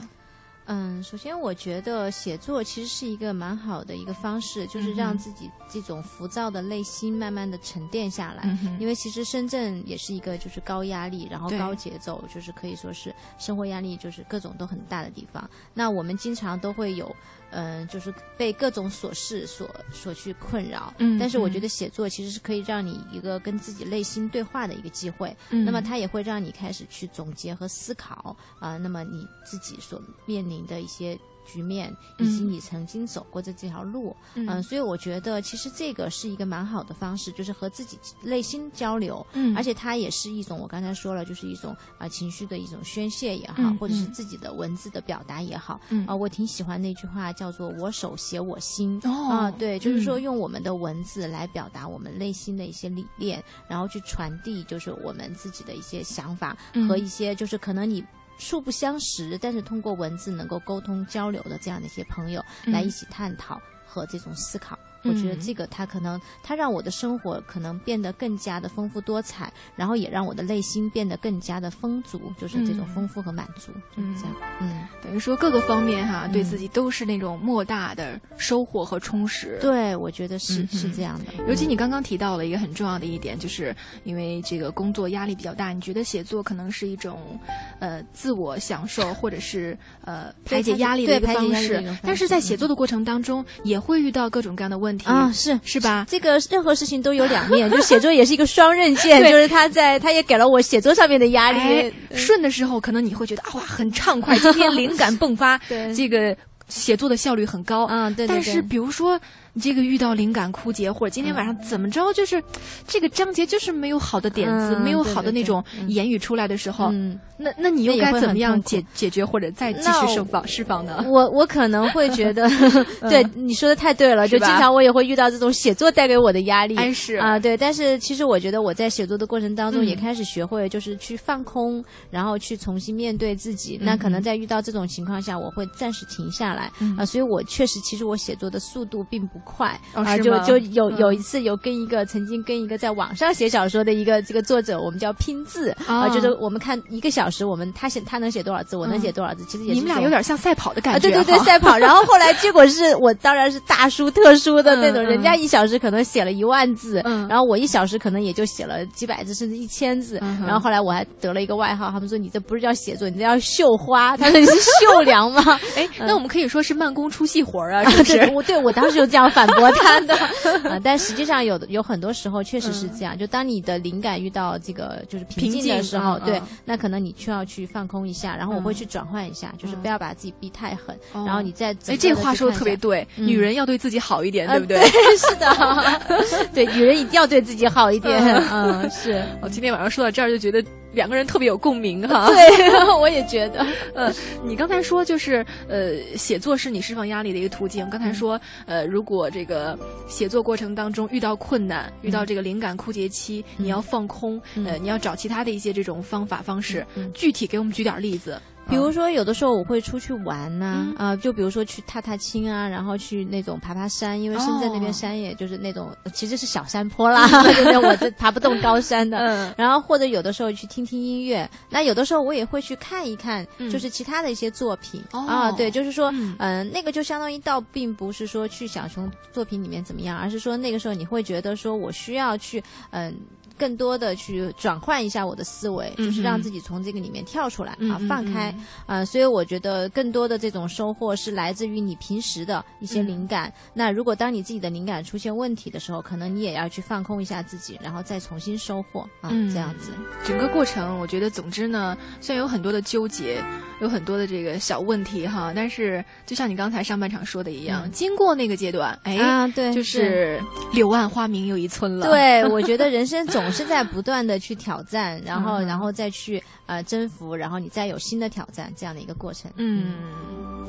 嗯，首先我觉得写作其实是一个蛮好的一个方式，就是让自己这种浮躁的内心慢慢的沉淀下来。因为其实深圳也是一个就是高压力，然后高节奏，就是可以说是生活压力就是各种都很大的地方。那我们经常都会有。嗯，就是被各种琐事所所去困扰。嗯，但是我觉得写作其实是可以让你一个跟自己内心对话的一个机会。嗯，那么它也会让你开始去总结和思考啊，那么你自己所面临的一些。局面以及你曾经走过的这条路，嗯，所以我觉得其实这个是一个蛮好的方式，就是和自己内心交流，嗯，而且它也是一种我刚才说了，就是一种啊情绪的一种宣泄也好，或者是自己的文字的表达也好，啊，我挺喜欢那句话叫做“我手写我心”，啊，对，就是说用我们的文字来表达我们内心的一些理念，然后去传递就是我们自己的一些想法和一些就是可能你。素不相识，但是通过文字能够沟通交流的这样的一些朋友，来一起探讨和这种思考。我觉得这个它可能它让我的生活可能变得更加的丰富多彩，然后也让我的内心变得更加的丰足，就是这种丰富和满足，就是这样。嗯，等于说各个方面哈，对自己都是那种莫大的收获和充实。对，我觉得是是这样的。尤其你刚刚提到了一个很重要的一点，就是因为这个工作压力比较大，你觉得写作可能是一种呃自我享受或者是呃排解压力的一个方式。但是在写作的过程当中，也会遇到各种各样的问。啊，是是吧？这个任何事情都有两面，就写作也是一个双刃剑，就是他在，他也给了我写作上面的压力。顺的时候，可能你会觉得啊，哇，很畅快，今天灵感迸发，这个写作的效率很高啊。对，但是比如说你这个遇到灵感枯竭，或者今天晚上怎么着，就是这个章节就是没有好的点子，没有好的那种言语出来的时候，那那你又该怎么样解解决，或者再继续释放释放呢？我我可能会觉得，对你说的太对了，就经常我也会遇到这种写作带给我的压力，是啊，对。但是其实我觉得我在写作的过程当中也开始学会，就是去放空，然后去重新面对自己。那可能在遇到这种情况下，我会暂时停下来啊。所以我确实，其实我写作的速度并不快啊。就就有有一次有跟一个曾经跟一个在网上写小说的一个这个作者，我们叫拼字啊，就是我们看一个小时，我们他写他能写多少字，我能写多少字，其实也你们俩有点像赛跑的感觉。对对对，赛跑。然后后来结果是我当然是大书特书的那种，人家一小时可能写了一万字，然后我一小时可能也就写了几百字甚至一千字。然后后来我还得了一个外号，他们说你这不是叫写作，你这叫绣花。他说你是 绣娘吗？哎，那我们可以说是慢工出细活啊，是不是？我对我当时就这样反驳他的。啊，但实际上有的有很多时候确实是这样，就当你的灵感遇到这个就是瓶颈的时候，对，那可能你需要去放空一下，然后我会去转换一下，就是不要把自己逼太狠，然后你再哎，这话说的特别对，女人要对自己好一点，对不对？是的，对，女人一定要对自己好一点。嗯，是。我今天晚上说到这儿就觉得。两个人特别有共鸣哈，对，我也觉得。呃，你刚才说就是呃，写作是你释放压力的一个途径。刚才说呃，如果这个写作过程当中遇到困难，遇到这个灵感枯竭期，你要放空，呃，你要找其他的一些这种方法方式。具体给我们举点例子。比如说，有的时候我会出去玩呐，啊，就比如说去踏踏青啊，然后去那种爬爬山，因为深圳那边山也就是那种其实是小山坡啦，我这爬不动高山的。嗯。然后或者有的时候去听听音乐，那有的时候我也会去看一看，就是其他的一些作品啊，对，就是说，嗯，那个就相当于倒并不是说去想从作品里面怎么样，而是说那个时候你会觉得说我需要去，嗯。更多的去转换一下我的思维，就是让自己从这个里面跳出来啊，放开啊，所以我觉得更多的这种收获是来自于你平时的一些灵感。那如果当你自己的灵感出现问题的时候，可能你也要去放空一下自己，然后再重新收获啊，这样子。整个过程，我觉得，总之呢，虽然有很多的纠结，有很多的这个小问题哈，但是就像你刚才上半场说的一样，经过那个阶段，哎，对，就是柳暗花明又一村了。对，我觉得人生总。是在不断的去挑战，然后，然后再去呃征服，然后你再有新的挑战，这样的一个过程，嗯，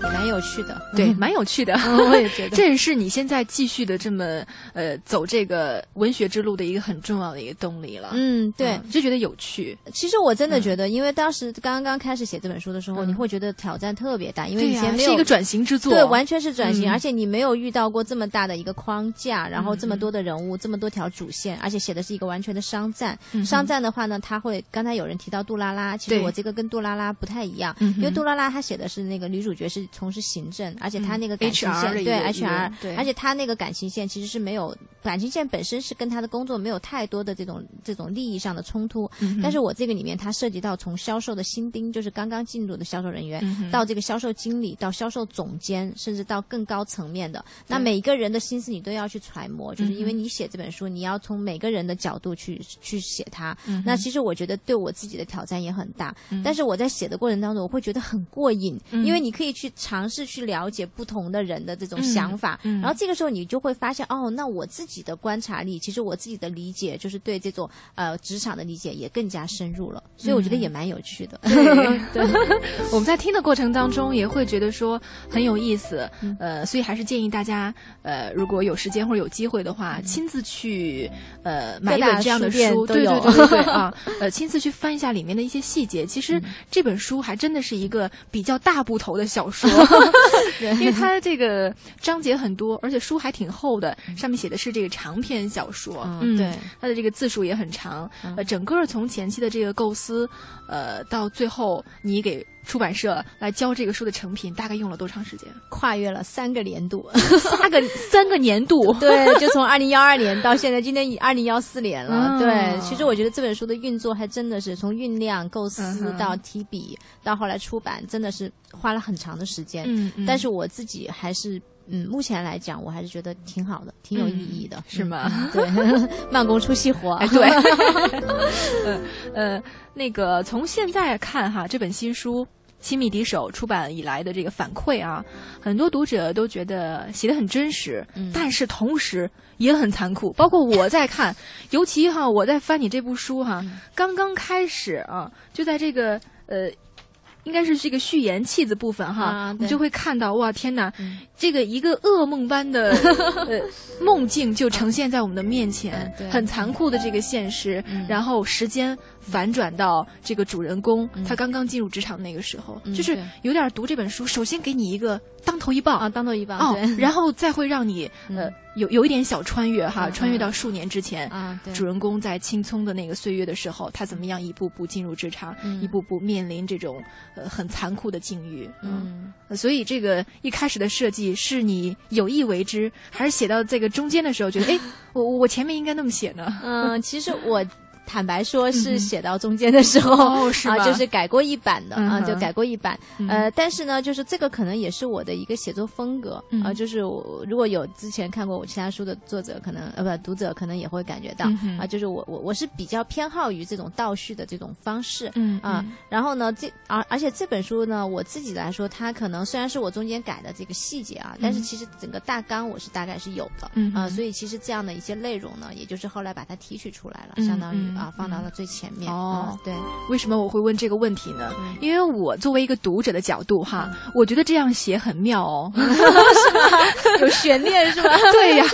也蛮有趣的，对，蛮有趣的，我也觉得，这也是你现在继续的这么呃走这个文学之路的一个很重要的一个动力了，嗯，对，就觉得有趣。其实我真的觉得，因为当时刚刚开始写这本书的时候，你会觉得挑战特别大，因为以前没有是一个转型之作，对，完全是转型，而且你没有遇到过这么大的一个框架，然后这么多的人物，这么多条主线，而且写的是一个完全的商战。商战的话呢，他会刚才有人提到杜拉拉，其实我这个跟杜拉拉不太一样，因为杜拉拉她写的是那个女主角是从事行政，而且她那个感情线对 HR，而且她那个感情线其实是没有感情线本身是跟她的工作没有太多的这种这种利益上的冲突，但是我这个里面它涉及到从销售的新丁，就是刚刚进入的销售人员，到这个销售经理，到销售总监，甚至到更高层面的，那每一个人的心思你都要去揣摩，就是因为你写这本书，你要从每个人的角度去去写它。那其实我觉得对我自己的挑战也很大，但是我在写的过程当中，我会觉得很过瘾，因为你可以去尝试去了解不同的人的这种想法，然后这个时候你就会发现，哦，那我自己的观察力，其实我自己的理解，就是对这种呃职场的理解也更加深入了，所以我觉得也蛮有趣的。对，我们在听的过程当中也会觉得说很有意思，呃，所以还是建议大家，呃，如果有时间或者有机会的话，亲自去呃买一本这样的书，对对对。对 啊，呃，亲自去翻一下里面的一些细节。其实这本书还真的是一个比较大部头的小说，因为它这个章节很多，而且书还挺厚的，上面写的是这个长篇小说。嗯，对，它的这个字数也很长。呃，整个从前期的这个构思，呃，到最后你给。出版社来交这个书的成品，大概用了多长时间？跨越了三个年度，三个三个年度。对，就从二零幺二年到现在，今天二零幺四年了。对，其实我觉得这本书的运作还真的是从酝酿、构思到提笔，到后来出版，真的是花了很长的时间。嗯嗯。但是我自己还是，嗯，目前来讲，我还是觉得挺好的，挺有意义的，是吗？对，慢工出细活。对。呃呃，那个从现在看哈，这本新书。亲密敌手》出版以来的这个反馈啊，很多读者都觉得写的很真实，但是同时也很残酷。包括我在看，尤其哈，我在翻你这部书哈，刚刚开始啊，就在这个呃。应该是这个序言气字部分哈，你就会看到哇天哪，这个一个噩梦般的 呃梦境就呈现在我们的面前，很残酷的这个现实。然后时间反转到这个主人公他刚刚进入职场那个时候，就是有点读这本书，首先给你一个当头一棒。啊，当头一棒哦，然后再会让你呃。有有一点小穿越哈，穿越到数年之前，主人公在青葱的那个岁月的时候，他怎么样一步步进入职场，一步步面临这种呃很残酷的境遇。嗯，所以这个一开始的设计是你有意为之，还是写到这个中间的时候觉得，哎，我我前面应该那么写呢？嗯，其实我。坦白说，是写到中间的时候 啊，就是改过一版的啊，就改过一版。呃，但是呢，就是这个可能也是我的一个写作风格啊，就是我如果有之前看过我其他书的作者，可能呃不读者可能也会感觉到啊，就是我我我是比较偏好于这种倒叙的这种方式啊。然后呢，这而而且这本书呢，我自己来说，它可能虽然是我中间改的这个细节啊，但是其实整个大纲我是大概是有的啊，所以其实这样的一些内容呢，也就是后来把它提取出来了，相当于。啊，放到了最前面哦。对，为什么我会问这个问题呢？因为我作为一个读者的角度哈，我觉得这样写很妙哦，是吗？有悬念是吧？对呀，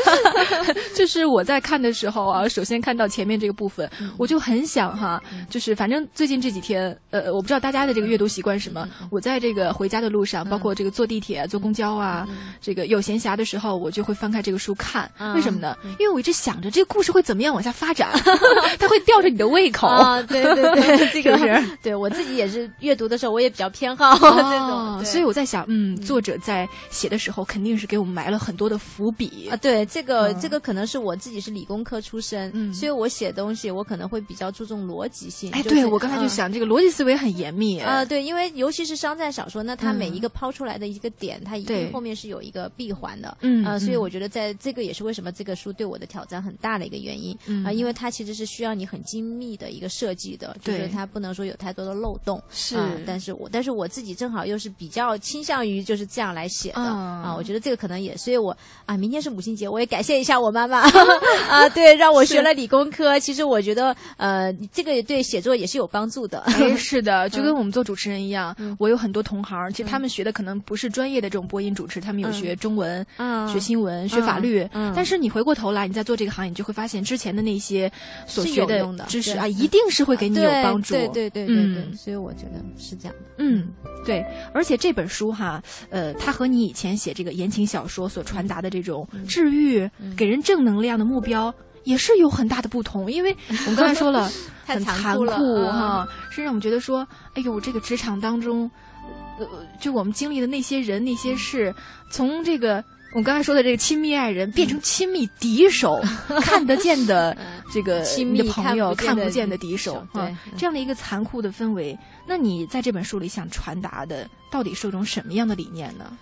就是我在看的时候啊，首先看到前面这个部分，我就很想哈，就是反正最近这几天，呃，我不知道大家的这个阅读习惯是什么。我在这个回家的路上，包括这个坐地铁、坐公交啊，这个有闲暇的时候，我就会翻开这个书看。为什么呢？因为我一直想着这个故事会怎么样往下发展，它会。吊着你的胃口啊！对对对，这个是 对我自己也是阅读的时候，我也比较偏好 这种。所以我在想，嗯，作者在写的时候肯定是给我们埋了很多的伏笔啊。对，这个这个可能是我自己是理工科出身，嗯，所以我写东西我可能会比较注重逻辑性。哎，对我刚才就想，这个逻辑思维很严密啊。对，因为尤其是商战小说，那它每一个抛出来的一个点，它一定后面是有一个闭环的。嗯啊，所以我觉得在这个也是为什么这个书对我的挑战很大的一个原因啊，因为它其实是需要你很。精密的一个设计的，就是它不能说有太多的漏洞。是，但是我但是我自己正好又是比较倾向于就是这样来写的啊。我觉得这个可能也，所以我啊，明天是母亲节，我也感谢一下我妈妈 啊，对，让我学了理工科。其实我觉得呃，这个对写作也是有帮助的。是的，就跟我们做主持人一样，我有很多同行，其实他们学的可能不是专业的这种播音主持，他们有学中文、学新闻、学法律。但是你回过头来，你在做这个行业，你就会发现之前的那些所学的。知识啊，一定是会给你有帮助。对对对对对，所以我觉得是这样的。嗯，对。而且这本书哈，呃，它和你以前写这个言情小说所传达的这种治愈、给人正能量的目标，也是有很大的不同。因为我们刚才说了，很残酷哈，是让我们觉得说，哎呦，这个职场当中，呃，就我们经历的那些人、那些事，从这个。我刚才说的这个亲密爱人变成亲密敌手，看得见的这个亲密朋友，看不见的敌手，对这样的一个残酷的氛围，那你在这本书里想传达的到底是一种什么样的理念呢？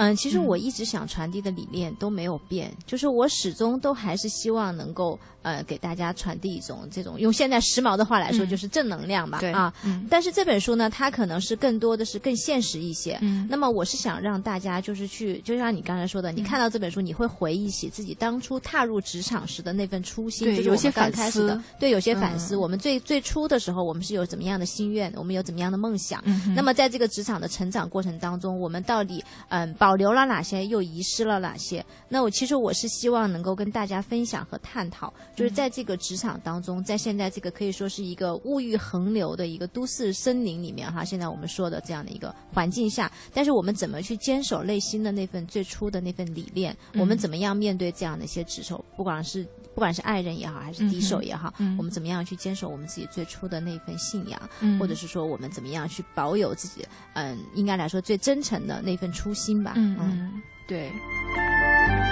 嗯，其实我一直想传递的理念都没有变，就是我始终都还是希望能够。呃，给大家传递一种这种用现在时髦的话来说，就是正能量吧。对啊，但是这本书呢，它可能是更多的是更现实一些。嗯，那么我是想让大家就是去，就像你刚才说的，你看到这本书，你会回忆起自己当初踏入职场时的那份初心，就是有些反思。对，有些反思。我们最最初的时候，我们是有怎么样的心愿，我们有怎么样的梦想。嗯。那么在这个职场的成长过程当中，我们到底嗯保留了哪些，又遗失了哪些？那我其实我是希望能够跟大家分享和探讨，就是在这个。职场当中，在现在这个可以说是一个物欲横流的一个都市森林里面哈，现在我们说的这样的一个环境下，但是我们怎么去坚守内心的那份最初的那份理念？我们怎么样面对这样的一些职守？不管是不管是爱人也好，还是敌手也好，我们怎么样去坚守我们自己最初的那份信仰？或者是说我们怎么样去保有自己嗯，应该来说最真诚的那份初心吧？嗯嗯，对。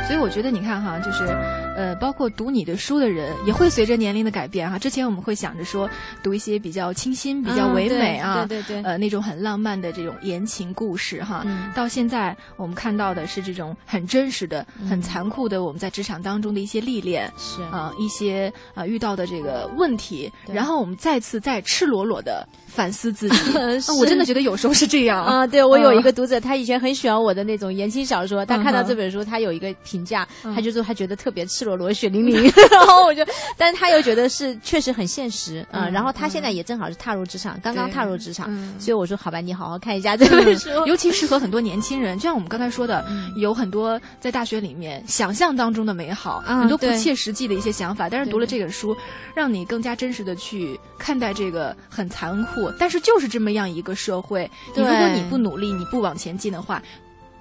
所以我觉得你看哈，就是，呃，包括读你的书的人也会随着年龄的改变哈。之前我们会想着说读一些比较清新、比较唯美啊，对对对，呃，那种很浪漫的这种言情故事哈。到现在我们看到的是这种很真实的、很残酷的我们在职场当中的一些历练，是啊，一些啊遇到的这个问题，然后我们再次再赤裸裸的。反思自己，我真的觉得有时候是这样啊。对我有一个读者，他以前很喜欢我的那种言情小说，他看到这本书，他有一个评价，他就说他觉得特别赤裸裸、血淋淋。然后我就，但是他又觉得是确实很现实啊。然后他现在也正好是踏入职场，刚刚踏入职场，所以我说好吧，你好好看一下这本书，尤其适合很多年轻人。就像我们刚才说的，有很多在大学里面想象当中的美好，很多不切实际的一些想法，但是读了这本书，让你更加真实的去看待这个很残酷。但是就是这么样一个社会，你如果你不努力，你不往前进的话。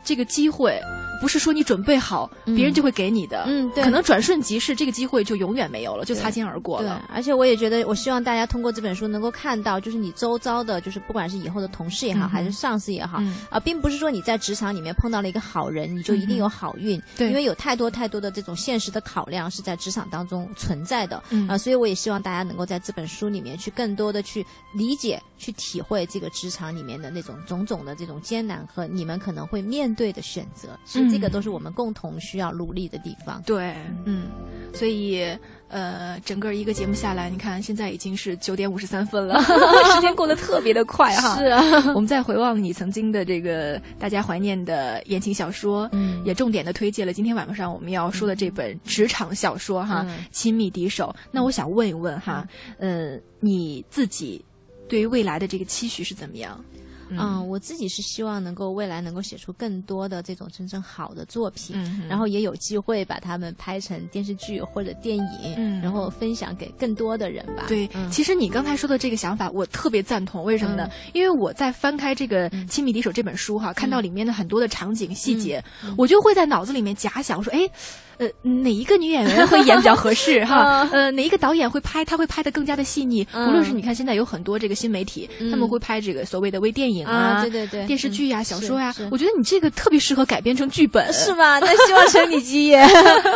这个机会不是说你准备好，别人就会给你的。嗯，对，可能转瞬即逝，这个机会就永远没有了，就擦肩而过了。对，而且我也觉得，我希望大家通过这本书能够看到，就是你周遭的，就是不管是以后的同事也好，还是上司也好，啊，并不是说你在职场里面碰到了一个好人，你就一定有好运。对，因为有太多太多的这种现实的考量是在职场当中存在的。嗯啊，所以我也希望大家能够在这本书里面去更多的去理解、去体会这个职场里面的那种种种的这种艰难和你们可能会面对的选择。所以这个都是我们共同需要努力的地方。对，嗯，所以呃，整个一个节目下来，你看现在已经是九点五十三分了，时间过得特别的快哈。是啊，我们再回望你曾经的这个大家怀念的言情小说，嗯，也重点的推荐了今天晚上我们要说的这本职场小说哈，《亲密敌手》。那我想问一问哈，呃，你自己对于未来的这个期许是怎么样？嗯，我自己是希望能够未来能够写出更多的这种真正好的作品，然后也有机会把它们拍成电视剧或者电影，然后分享给更多的人吧。对，其实你刚才说的这个想法，我特别赞同。为什么呢？因为我在翻开这个《亲密敌手》这本书哈，看到里面的很多的场景细节，我就会在脑子里面假想说，哎。呃，哪一个女演员会演比较合适 哈？呃，哪一个导演会拍，他会拍的更加的细腻。无论是你看现在有很多这个新媒体，他们会拍这个所谓的微电影啊，对对对，电视剧呀、小说呀，我觉得你这个特别适合改编成剧本，是吗？那希望成你吉言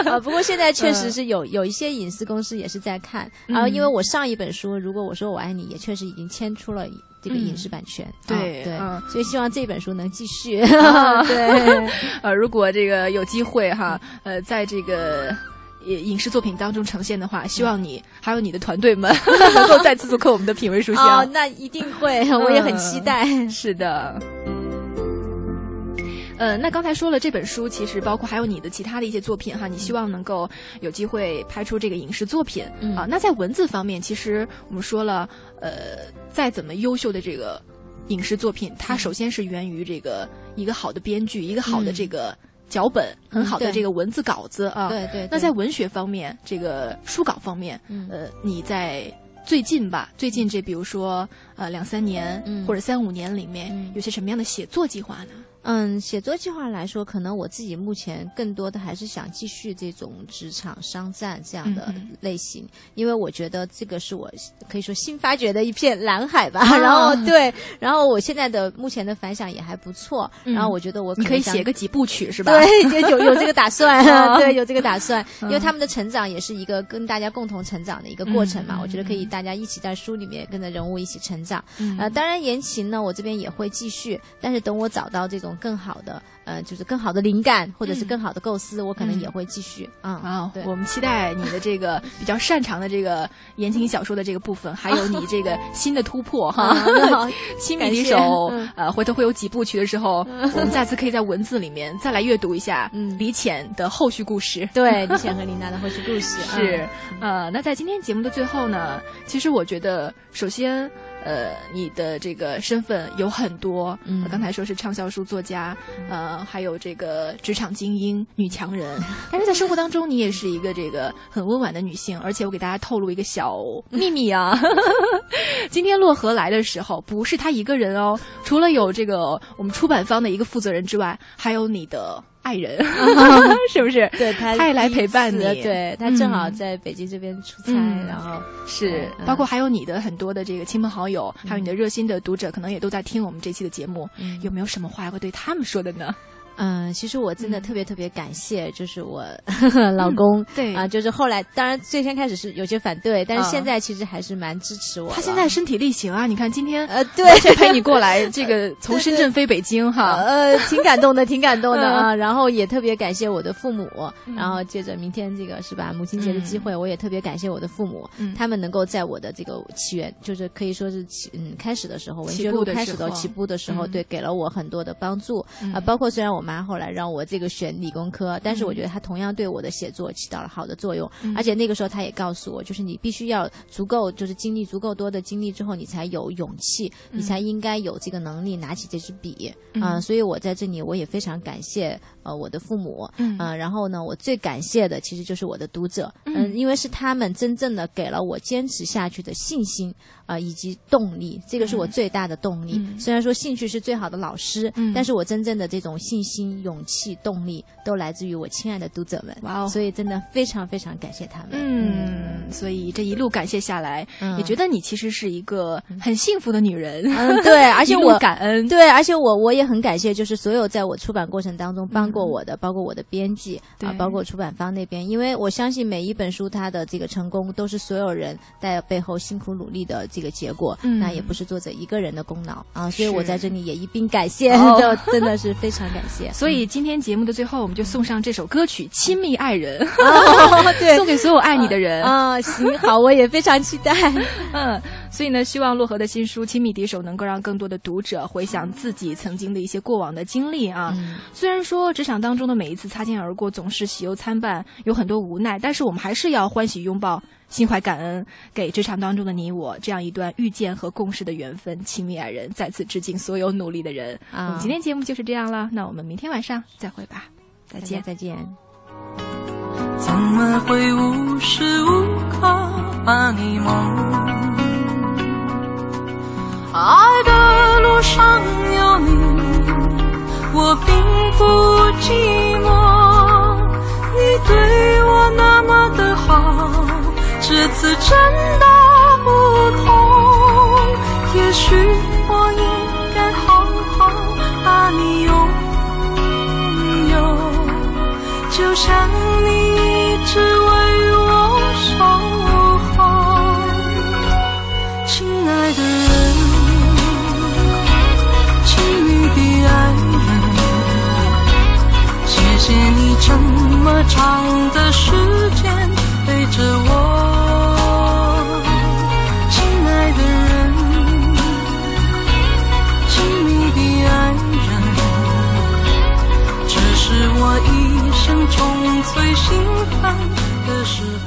啊。不过现在确实是有有一些影视公司也是在看然啊，因为我上一本书，如果我说我爱你，也确实已经签出了。这个影视版权，对对，所以希望这本书能继续。对，呃，如果这个有机会哈，呃，在这个影视作品当中呈现的话，希望你还有你的团队们 能够再次做客我们的品味书香。哦，那一定会，我也很期待。是的。呃，那刚才说了这本书，其实包括还有你的其他的一些作品哈，你希望能够有机会拍出这个影视作品啊。那在文字方面，其实我们说了，呃，再怎么优秀的这个影视作品，它首先是源于这个一个好的编剧，一个好的这个脚本，很好的这个文字稿子啊。对对。那在文学方面，这个书稿方面，呃，你在最近吧，最近这比如说呃两三年或者三五年里面，有些什么样的写作计划呢？嗯，写作计划来说，可能我自己目前更多的还是想继续这种职场商战这样的类型，因为我觉得这个是我可以说新发掘的一片蓝海吧。然后对，然后我现在的目前的反响也还不错。然后我觉得我可以写个几部曲是吧？对，有有这个打算，对，有这个打算。因为他们的成长也是一个跟大家共同成长的一个过程嘛。我觉得可以大家一起在书里面跟着人物一起成长。呃，当然言情呢，我这边也会继续，但是等我找到这种。更好的，呃，就是更好的灵感，或者是更好的构思，我可能也会继续啊。啊，我们期待你的这个比较擅长的这个言情小说的这个部分，还有你这个新的突破哈。亲密敌手，呃，回头会有几部曲的时候，我们再次可以在文字里面再来阅读一下 李浅的后续故事。对，李浅和林娜的后续故事是。呃，那在今天节目的最后呢，其实我觉得，首先。呃，你的这个身份有很多，嗯，刚才说是畅销书作家，呃，还有这个职场精英、女强人，但是在生活当中，你也是一个这个很温婉的女性，而且我给大家透露一个小秘密啊，今天洛河来的时候，不是他一个人哦，除了有这个我们出版方的一个负责人之外，还有你的。爱人 是不是？对他，他也来陪伴你。对他正好在北京这边出差，然后是包括还有你的很多的这个亲朋好友，还有你的热心的读者，可能也都在听我们这期的节目。有没有什么话要对他们说的呢？嗯，其实我真的特别特别感谢，就是我 老公，对。啊，就是后来当然最先开始是有些反对，但是现在其实还是蛮支持我。他现在身体力行啊，你看今天呃，对，陪你过来，这个从深圳飞北京哈，呃，挺感动的，挺感动的啊。然后也特别感谢我的父母，然后借着明天这个是吧母亲节的机会，我也特别感谢我的父母，他们能够在我的这个起源，就是可以说是起嗯开始的时候，文学路开始的起步的时候，对，给了我很多的帮助啊，包括虽然我妈后来让我。这个选理工科，但是我觉得她同样对我的写作起到了好的作用，而且那个时候她也告诉我，就是你必须要足够，就是经历足够多的经历之后，你才有勇气，你才应该有这个能力拿起这支笔啊。所以我在这里我也非常感谢呃我的父母，嗯，然后呢，我最感谢的其实就是我的读者，嗯，因为是他们真正的给了我坚持下去的信心。啊，以及动力，这个是我最大的动力。虽然说兴趣是最好的老师，但是我真正的这种信心、勇气、动力，都来自于我亲爱的读者们。哇哦！所以真的非常非常感谢他们。嗯，所以这一路感谢下来，也觉得你其实是一个很幸福的女人。嗯，对，而且我感恩。对，而且我我也很感谢，就是所有在我出版过程当中帮过我的，包括我的编辑啊，包括出版方那边，因为我相信每一本书它的这个成功，都是所有人在背后辛苦努力的。这个结果，那也不是作者一个人的功劳啊，所以我在这里也一并感谢，真的是非常感谢。所以今天节目的最后，我们就送上这首歌曲《亲密爱人 》，对，送给所有爱你的人啊。行，好，我也非常期待。嗯，所以呢，希望洛河的新书《亲密敌手》能够让更多的读者回想自己曾经的一些过往的经历啊。虽然说职场当中的每一次擦肩而过总是喜忧参半，有很多无奈，但是我们还是要欢喜拥抱。心怀感恩，给职场当中的你我这样一段遇见和共事的缘分，亲密爱人，再次致敬所有努力的人。啊，我们今天节目就是这样了，那我们明天晚上再会吧，再见，再见。怎么会无时无刻把你梦？爱的路上有你，我并不寂寞。你对我那么的好。这次真的不同，也许我应该好好把你拥有，就像你一直长的时间陪着我，亲爱的人，亲密的爱人，这是我一生中最兴奋的时候。